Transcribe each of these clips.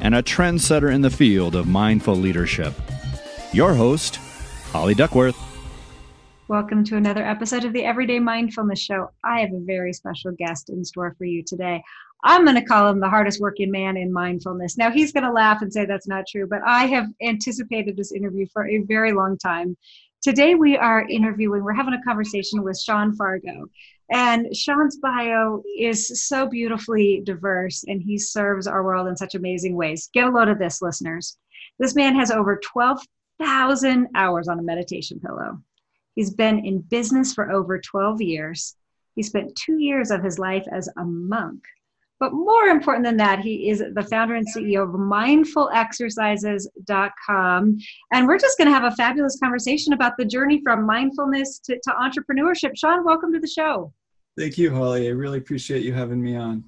and a trendsetter in the field of mindful leadership. Your host, Holly Duckworth. Welcome to another episode of the Everyday Mindfulness Show. I have a very special guest in store for you today. I'm going to call him the hardest working man in mindfulness. Now, he's going to laugh and say that's not true, but I have anticipated this interview for a very long time. Today, we are interviewing, we're having a conversation with Sean Fargo. And Sean's bio is so beautifully diverse, and he serves our world in such amazing ways. Get a load of this, listeners. This man has over 12,000 hours on a meditation pillow. He's been in business for over 12 years. He spent two years of his life as a monk. But more important than that, he is the founder and CEO of mindfulexercises.com. And we're just going to have a fabulous conversation about the journey from mindfulness to, to entrepreneurship. Sean, welcome to the show. Thank you, Holly. I really appreciate you having me on.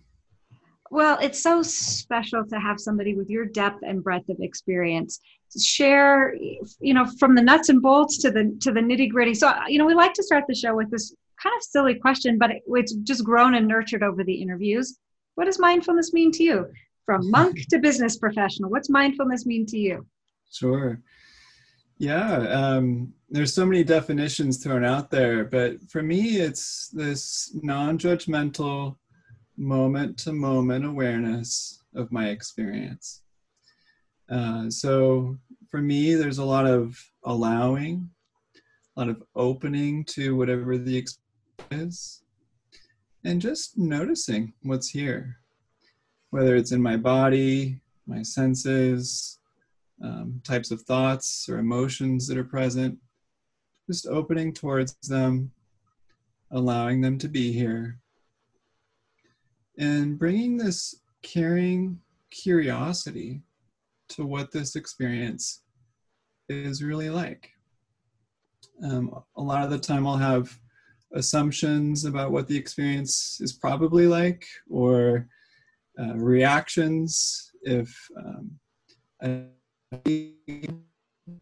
Well, it's so special to have somebody with your depth and breadth of experience share, you know, from the nuts and bolts to the to the nitty gritty. So, you know, we like to start the show with this kind of silly question, but it, it's just grown and nurtured over the interviews. What does mindfulness mean to you? From monk to business professional, what's mindfulness mean to you? Sure. Yeah, um, there's so many definitions thrown out there, but for me, it's this non judgmental, moment to moment awareness of my experience. Uh, so for me, there's a lot of allowing, a lot of opening to whatever the experience is, and just noticing what's here, whether it's in my body, my senses, um, types of thoughts or emotions that are present, just opening towards them, allowing them to be here, and bringing this caring curiosity to what this experience is really like. Um, a lot of the time, I'll have assumptions about what the experience is probably like or uh, reactions if um,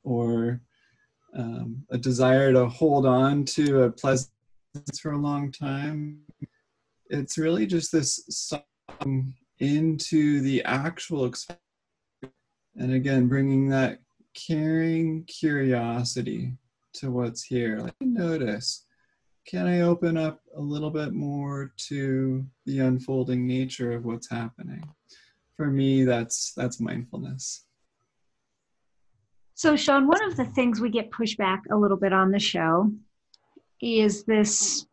or um, a desire to hold on to a pleasant for a long time. It's really just this song into the actual experience. And again, bringing that caring curiosity to what's here. Like notice, can I open up a little bit more to the unfolding nature of what's happening? For me, that's that's mindfulness. So, Sean, one of the things we get pushback a little bit on the show is this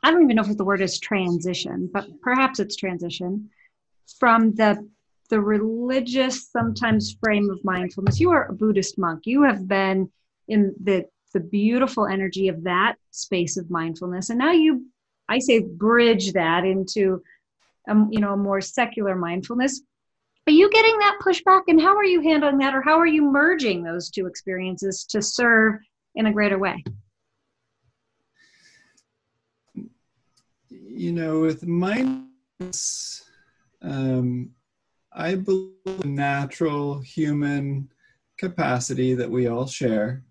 I don't even know if the word is transition, but perhaps it's transition from the the religious sometimes frame of mindfulness. You are a Buddhist monk. You have been in the the beautiful energy of that space of mindfulness, and now you, I say, bridge that into, um, you know, a more secular mindfulness. Are you getting that pushback, and how are you handling that, or how are you merging those two experiences to serve in a greater way? You know, with mindfulness, um, I believe the natural human capacity that we all share.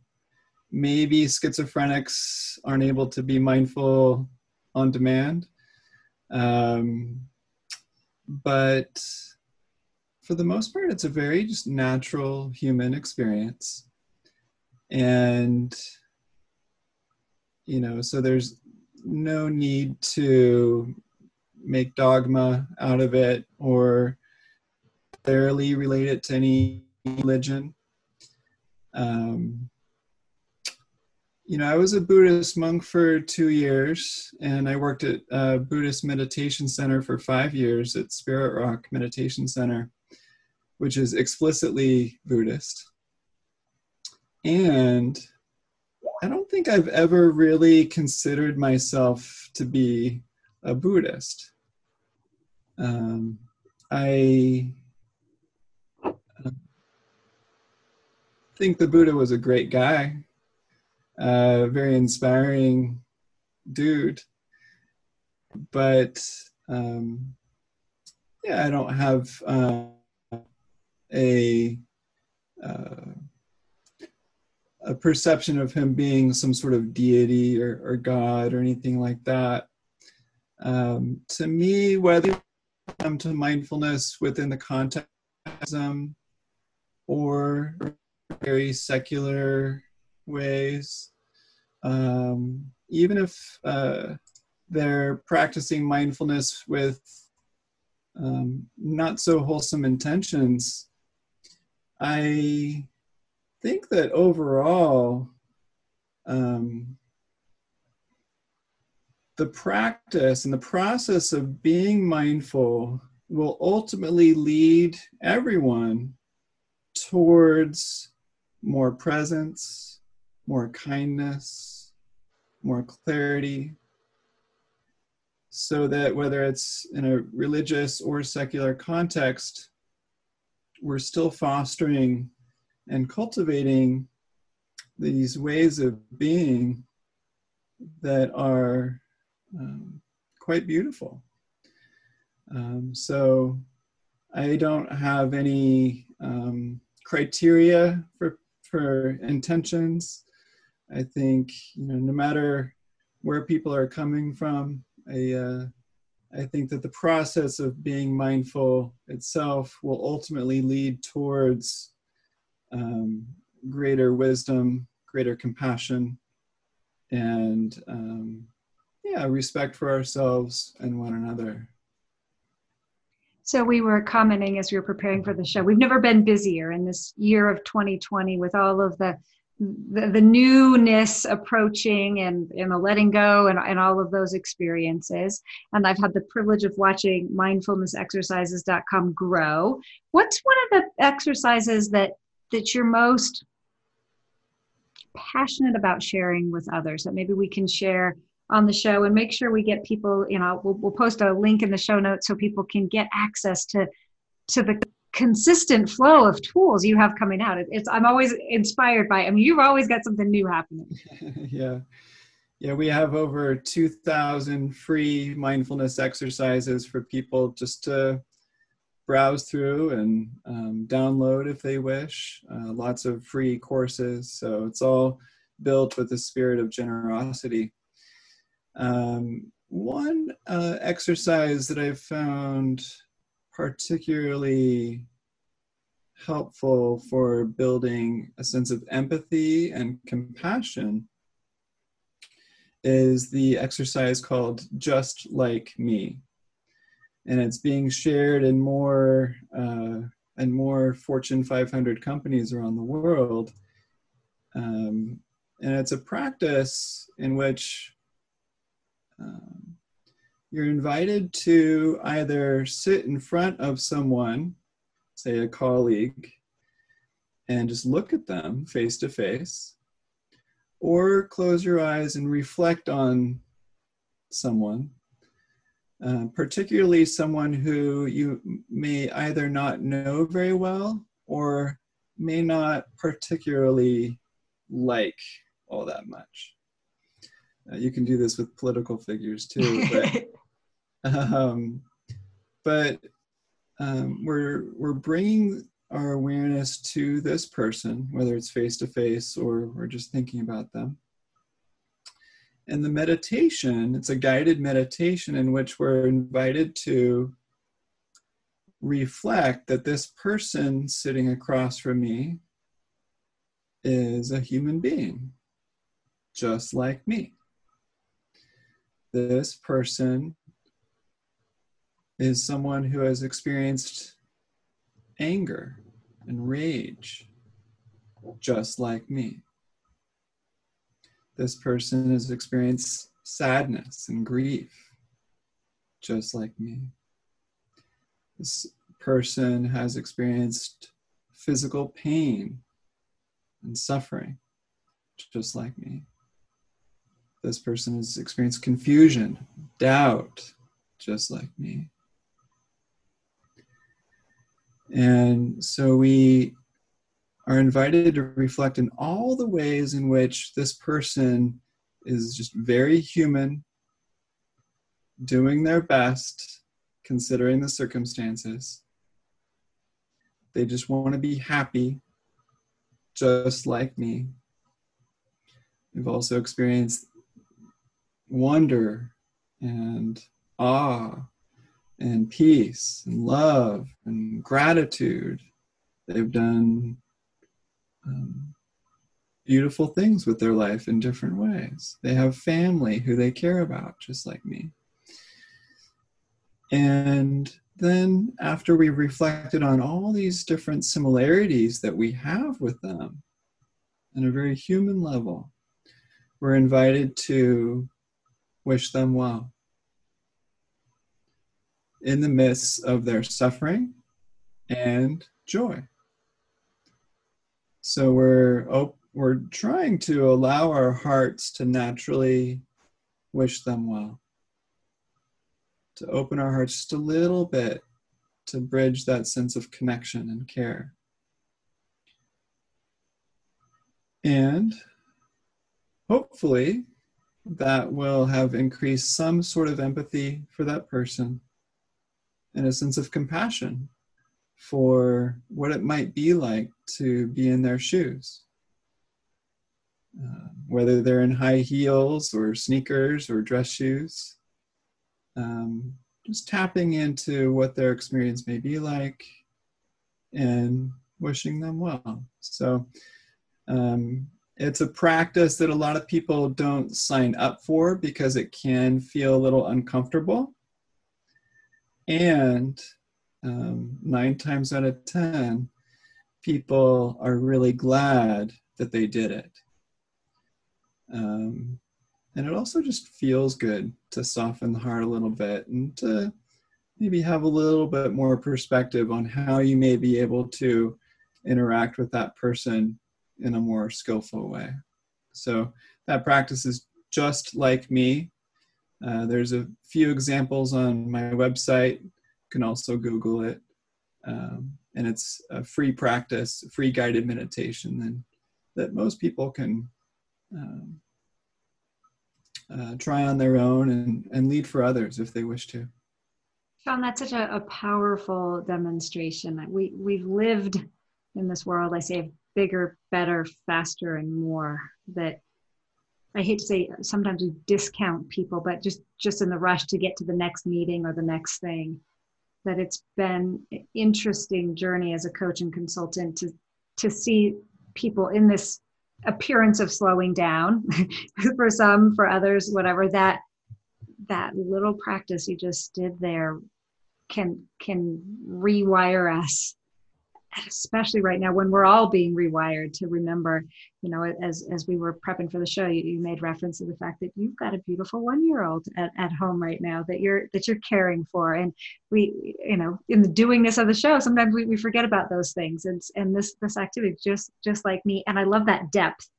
Maybe schizophrenics aren't able to be mindful on demand. Um, but for the most part, it's a very just natural human experience. And, you know, so there's no need to make dogma out of it or thoroughly relate it to any religion. Um, you know, I was a Buddhist monk for two years, and I worked at a Buddhist Meditation Center for five years at Spirit Rock Meditation Center, which is explicitly Buddhist. And I don't think I've ever really considered myself to be a Buddhist. Um, I uh, think the Buddha was a great guy, a very inspiring dude. But um, yeah, I don't have uh, a uh, a perception of him being some sort of deity or, or God or anything like that. Um, to me, whether you come to mindfulness within the context or very secular ways, um, even if uh, they're practicing mindfulness with um, not so wholesome intentions, I think that overall, um, the practice and the process of being mindful will ultimately lead everyone towards more presence, more kindness, more clarity. So that whether it's in a religious or secular context, we're still fostering and cultivating these ways of being that are um, quite beautiful. Um, so I don't have any um, criteria for for intentions. I think you know no matter where people are coming from, I uh, I think that the process of being mindful itself will ultimately lead towards um, greater wisdom, greater compassion, and um, yeah, respect for ourselves and one another. So we were commenting as we were preparing for the show. We've never been busier in this year of 2020 with all of the the, the newness approaching and, and the letting go and, and all of those experiences. And I've had the privilege of watching mindfulnessexercises.com grow. What's one of the exercises that that you're most passionate about sharing with others that maybe we can share on the show and make sure we get people you know we'll, we'll post a link in the show notes so people can get access to to the consistent flow of tools you have coming out it's i'm always inspired by i mean you've always got something new happening yeah yeah we have over 2000 free mindfulness exercises for people just to browse through and um, download if they wish. Uh, lots of free courses. So it's all built with the spirit of generosity. Um, one uh, exercise that I've found particularly helpful for building a sense of empathy and compassion is the exercise called Just Like Me and it's being shared in more uh, and more Fortune 500 companies around the world. Um, and it's a practice in which um, you're invited to either sit in front of someone, say a colleague, and just look at them face to face, or close your eyes and reflect on someone uh, particularly someone who you may either not know very well or may not particularly like all that much. Uh, you can do this with political figures too, but, um, but um, we're we're bringing our awareness to this person, whether it's face to face or we're just thinking about them. And the meditation, it's a guided meditation in which we're invited to reflect that this person sitting across from me is a human being, just like me. This person is someone who has experienced anger and rage, just like me. This person has experienced sadness and grief, just like me. This person has experienced physical pain and suffering, just like me. This person has experienced confusion, doubt, just like me. And so we are invited to reflect in all the ways in which this person is just very human, doing their best, considering the circumstances. They just want to be happy, just like me. They've also experienced wonder and awe and peace and love and gratitude. They've done um, beautiful things with their life in different ways. They have family who they care about, just like me. And then, after we reflected on all these different similarities that we have with them on a very human level, we're invited to wish them well in the midst of their suffering and joy. So we're op- we're trying to allow our hearts to naturally wish them well. To open our hearts just a little bit to bridge that sense of connection and care. And hopefully that will have increased some sort of empathy for that person and a sense of compassion for what it might be like to be in their shoes. Uh, whether they're in high heels or sneakers or dress shoes, um, just tapping into what their experience may be like and wishing them well. So um, it's a practice that a lot of people don't sign up for because it can feel a little uncomfortable. And um, nine times out of 10, people are really glad that they did it. Um, and it also just feels good to soften the heart a little bit and to maybe have a little bit more perspective on how you may be able to interact with that person in a more skillful way. So that practice is just like me. Uh, there's a few examples on my website. You can also Google it. Um, and it's a free practice, free guided meditation, and that most people can um, uh, try on their own and, and lead for others if they wish to. Sean, that's such a, a powerful demonstration. We we've lived in this world. I say bigger, better, faster, and more. That I hate to say sometimes we discount people, but just just in the rush to get to the next meeting or the next thing, that it's been an interesting journey as a coach and consultant to to see people in this appearance of slowing down for some for others whatever that that little practice you just did there can can rewire us especially right now when we're all being rewired to remember you know as as we were prepping for the show you, you made reference to the fact that you've got a beautiful one year old at, at home right now that you're that you're caring for. And we you know in the doingness of the show sometimes we, we forget about those things. And and this this activity just just like me. And i love that depth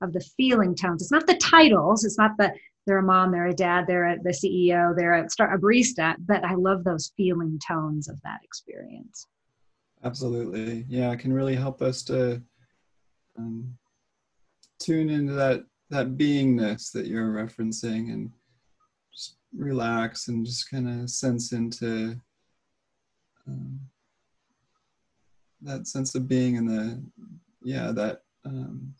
of the feeling tones. It's not the titles. It's not the they're a mom they're a dad they're a, the ceo they're a, a barista but i love those feeling tones of that experience Absolutely. Yeah, it can really help us to um, tune into that that beingness that you're referencing and just relax and just kind of sense into um, that sense of being in the yeah that um,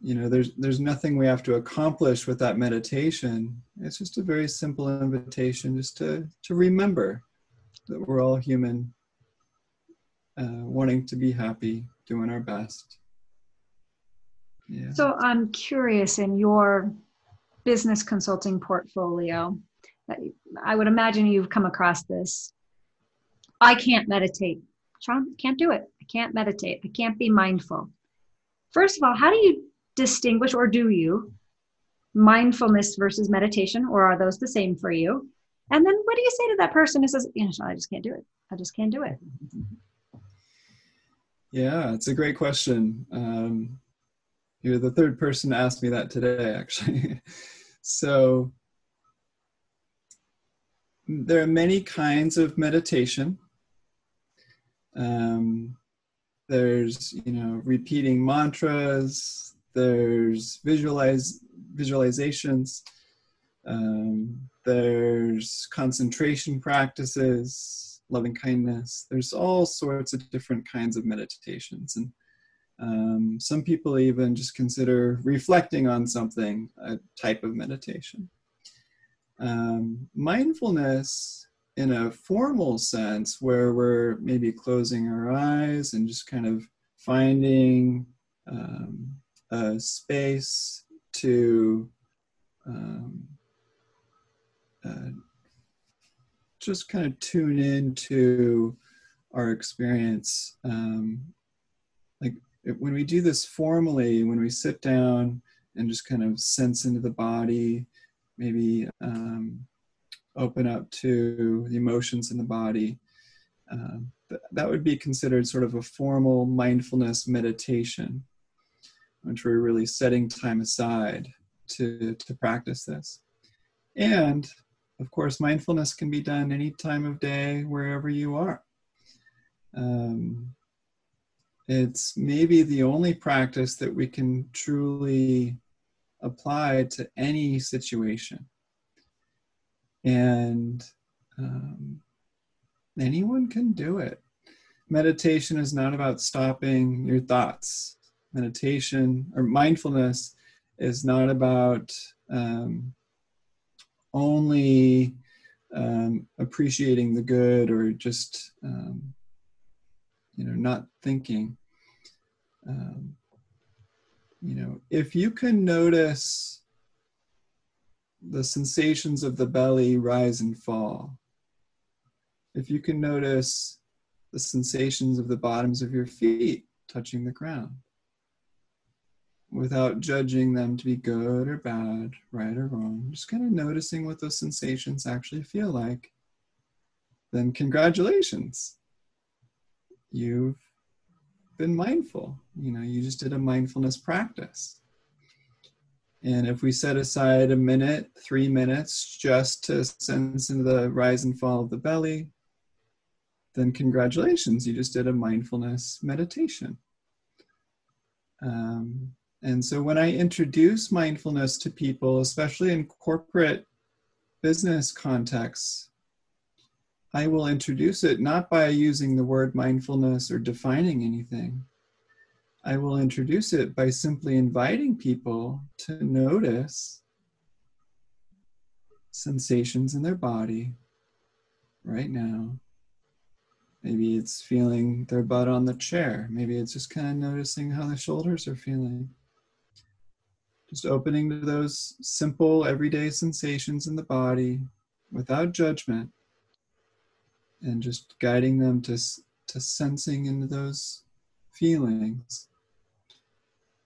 you know there's there's nothing we have to accomplish with that meditation it's just a very simple invitation just to to remember that we're all human, uh, wanting to be happy, doing our best. Yeah. So I'm curious in your business consulting portfolio, I would imagine you've come across this I can't meditate. Sean, can't do it. I can't meditate. I can't be mindful. First of all, how do you distinguish, or do you, mindfulness versus meditation, or are those the same for you? And then what do you say to that person who says, you know, I just can't do it. I just can't do it. Yeah, it's a great question. Um, you're the third person to ask me that today, actually. so, there are many kinds of meditation. Um, there's, you know, repeating mantras. There's visualize visualizations. Um, there's concentration practices, loving kindness. There's all sorts of different kinds of meditations, and um, some people even just consider reflecting on something a type of meditation. Um, mindfulness, in a formal sense, where we're maybe closing our eyes and just kind of finding um, a space to um, uh, just kind of tune into our experience. Um, like when we do this formally, when we sit down and just kind of sense into the body, maybe um, open up to the emotions in the body. Um, th- that would be considered sort of a formal mindfulness meditation, which we're really setting time aside to, to practice this. And of course, mindfulness can be done any time of day, wherever you are. Um, it's maybe the only practice that we can truly apply to any situation. And um, anyone can do it. Meditation is not about stopping your thoughts. Meditation or mindfulness is not about um, only um, appreciating the good or just um, you know not thinking um, you know if you can notice the sensations of the belly rise and fall if you can notice the sensations of the bottoms of your feet touching the ground without judging them to be good or bad, right or wrong, just kind of noticing what those sensations actually feel like, then congratulations. You've been mindful. You know, you just did a mindfulness practice. And if we set aside a minute, three minutes just to sense into the rise and fall of the belly, then congratulations, you just did a mindfulness meditation. Um, and so when I introduce mindfulness to people, especially in corporate business contexts, I will introduce it not by using the word mindfulness or defining anything. I will introduce it by simply inviting people to notice sensations in their body right now. Maybe it's feeling their butt on the chair. Maybe it's just kind of noticing how the shoulders are feeling. Just opening to those simple everyday sensations in the body without judgment and just guiding them to, to sensing into those feelings.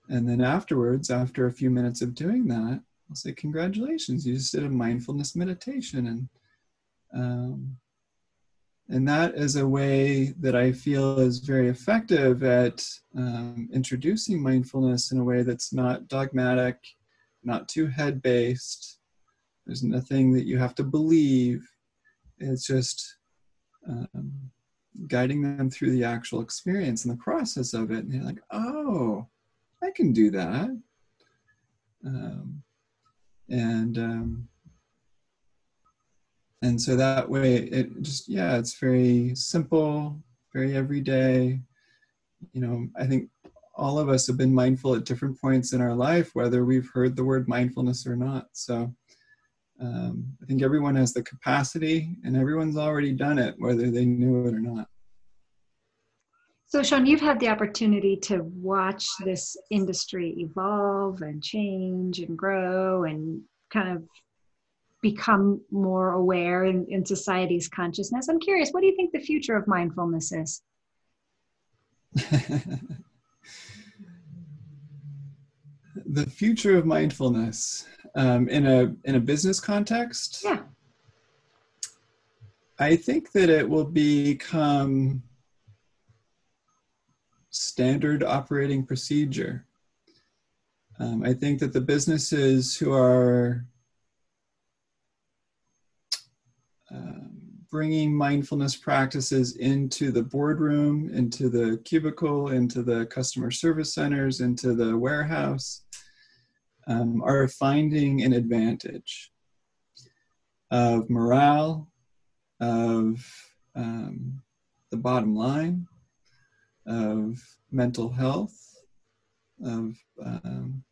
And then afterwards, after a few minutes of doing that, I'll say, Congratulations, you just did a mindfulness meditation. And um, and that is a way that I feel is very effective at um, introducing mindfulness in a way that's not dogmatic, not too head based. There's nothing that you have to believe. It's just um, guiding them through the actual experience and the process of it. And they're like, oh, I can do that. Um, and um, and so that way it just yeah it's very simple very everyday. You know i think all of us have been mindful at different points in our life whether we've heard the word mindfulness or not. So um, i think everyone has the capacity and everyone's already done it whether they knew it or not. So sean you've had the opportunity to watch this industry evolve and change and grow and kind of become more aware in, in society's consciousness. I'm curious, what do you think the future of mindfulness is? the future of mindfulness um, in a in a business context. Yeah. I think that it will become standard operating procedure. Um, I think that the businesses who are bringing mindfulness practices into the boardroom, into the cubicle, into the customer service centers, into the warehouse, um, are finding an advantage of morale, of um, the bottom line, of mental health, of um,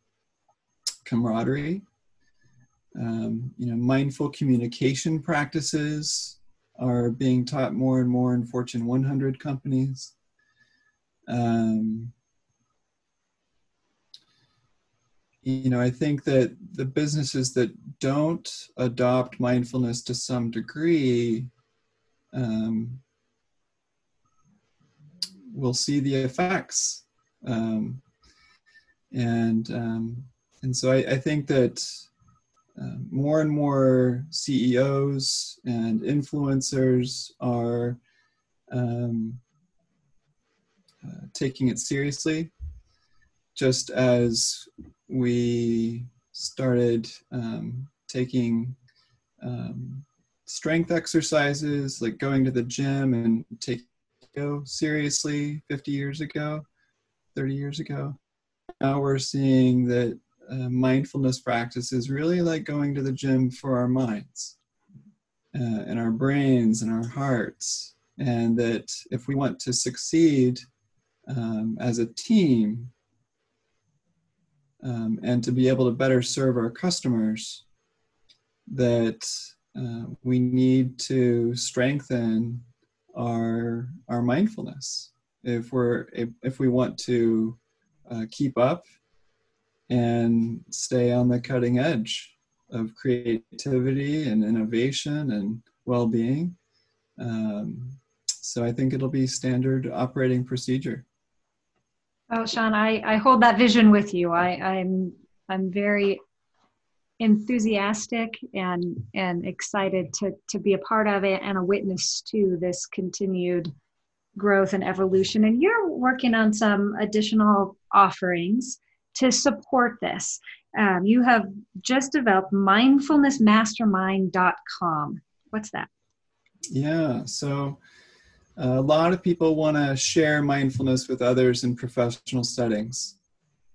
camaraderie. Um, you know, mindful communication practices are being taught more and more in Fortune 100 companies. Um, you know, I think that the businesses that don't adopt mindfulness to some degree um, will see the effects. Um, and um, and so I, I think that more and more CEOs and influencers are um, uh, taking it seriously, just as we started um, taking um, strength exercises, like going to the gym and taking it seriously 50 years ago, 30 years ago. Now we're seeing that uh, mindfulness practice is really like going to the gym for our minds uh, and our brains and our hearts. And that if we want to succeed um, as a team, um, and to be able to better serve our customers, that uh, we need to strengthen our our mindfulness if we're if, if we want to uh, keep up and stay on the cutting edge of creativity and innovation and well-being um, so i think it'll be standard operating procedure Oh, Sean, I, I hold that vision with you. I, I'm I'm very enthusiastic and and excited to to be a part of it and a witness to this continued growth and evolution. And you're working on some additional offerings to support this. Um, you have just developed mindfulnessmastermind.com. What's that? Yeah, so a lot of people want to share mindfulness with others in professional settings.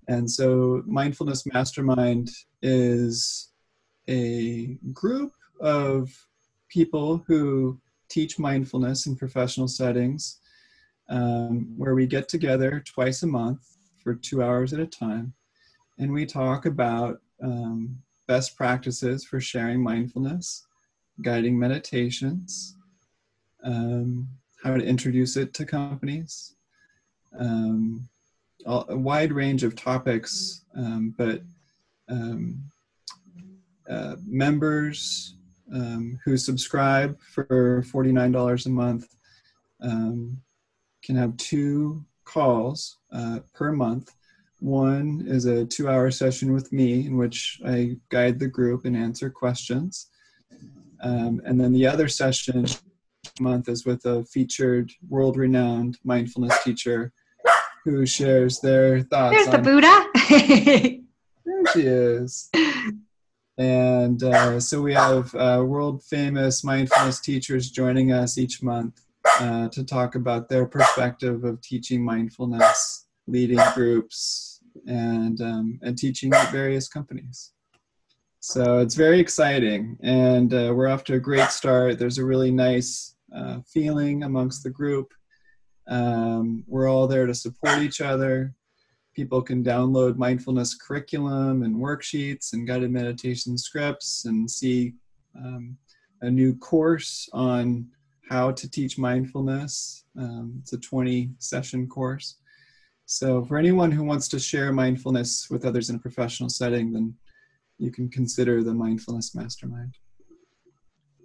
And so, Mindfulness Mastermind is a group of people who teach mindfulness in professional settings um, where we get together twice a month for two hours at a time. And we talk about um, best practices for sharing mindfulness, guiding meditations, um, how to introduce it to companies, um, a wide range of topics, um, but um, uh, members um, who subscribe for $49 a month can have two calls uh, per month. One is a two hour session with me in which I guide the group and answer questions. Um, and then the other session month is with a featured world renowned mindfulness teacher who shares their thoughts. There's the Buddha. there she is. And uh, so we have uh, world famous mindfulness teachers joining us each month uh, to talk about their perspective of teaching mindfulness, leading groups, and, um, and teaching at various companies. So it's very exciting, and uh, we're off to a great start. There's a really nice uh, feeling amongst the group. Um, we're all there to support each other. People can download mindfulness curriculum and worksheets and guided meditation scripts and see um, a new course on how to teach mindfulness. Um, it's a 20 session course. So, for anyone who wants to share mindfulness with others in a professional setting, then you can consider the Mindfulness Mastermind.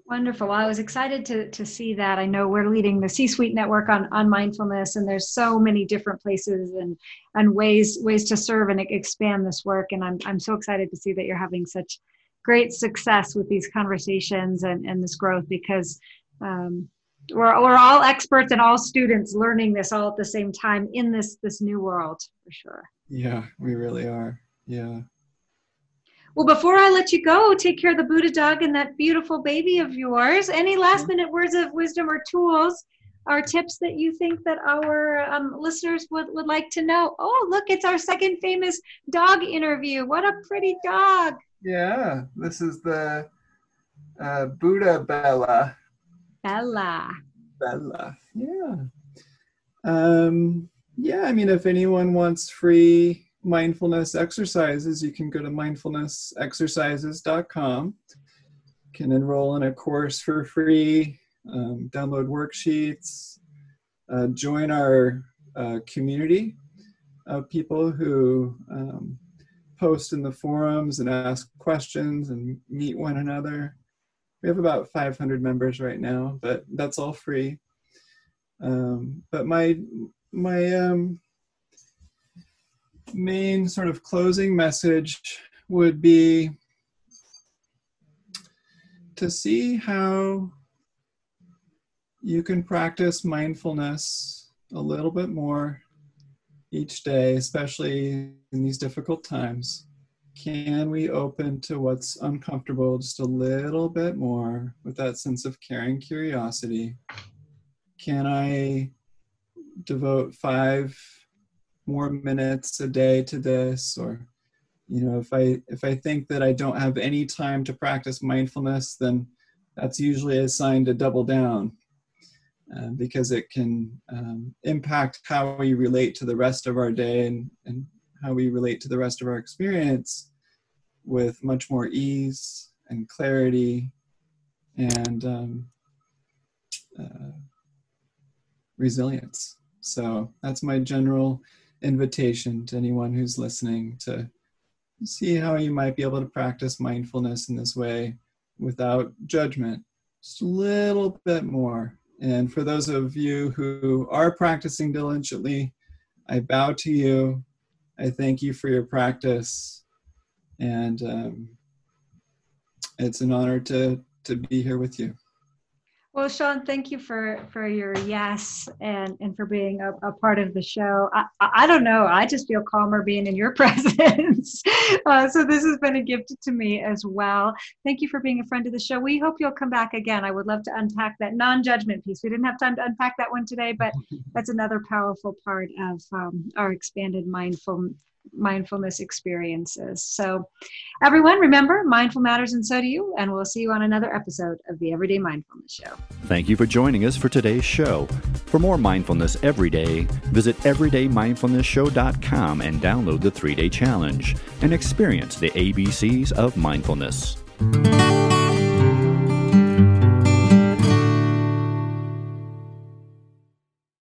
Wonderful. Well, I was excited to, to see that. I know we're leading the C-suite network on, on mindfulness, and there's so many different places and and ways ways to serve and expand this work. And I'm I'm so excited to see that you're having such great success with these conversations and, and this growth because um, we're, we're all experts and all students learning this all at the same time in this this new world for sure. Yeah, we really are. Yeah. Well, before I let you go, take care of the Buddha dog and that beautiful baby of yours. Any last minute words of wisdom or tools or tips that you think that our um, listeners would, would like to know? Oh, look, it's our second famous dog interview. What a pretty dog. Yeah, this is the uh, Buddha Bella. Bella. Bella. Yeah. Um, yeah, I mean, if anyone wants free mindfulness exercises, you can go to mindfulnessexercises.com. Can enroll in a course for free, um, download worksheets, uh, join our uh, community of people who um, post in the forums and ask questions and meet one another. We have about 500 members right now, but that's all free. Um, but my my um, main sort of closing message would be to see how you can practice mindfulness a little bit more each day, especially in these difficult times. Can we open to what's uncomfortable just a little bit more with that sense of caring curiosity? Can I devote five more minutes a day to this or you know if i if i think that i don't have any time to practice mindfulness then that's usually a sign to double down uh, because it can um, impact how we relate to the rest of our day and, and how we relate to the rest of our experience with much more ease and clarity and um, uh, resilience so that's my general invitation to anyone who's listening to see how you might be able to practice mindfulness in this way without judgment, just a little bit more. And for those of you who are practicing diligently, I bow to you. I thank you for your practice. And um, it's an honor to, to be here with you. Well, Sean, thank you for for your yes and and for being a, a part of the show. I, I don't know. I just feel calmer being in your presence. Uh, so this has been a gift to me as well. Thank you for being a friend of the show. We hope you'll come back again. I would love to unpack that non-judgment piece. We didn't have time to unpack that one today, but that's another powerful part of um, our expanded mindful mindfulness experiences. So, everyone, remember, mindful matters and so do you. And we'll see you on another episode of the Everyday Mindfulness Show. Thank you for joining us for today's show. For more mindfulness every day, visit everydaymindfulnessshow.com and download the three day challenge and experience the ABCs of mindfulness.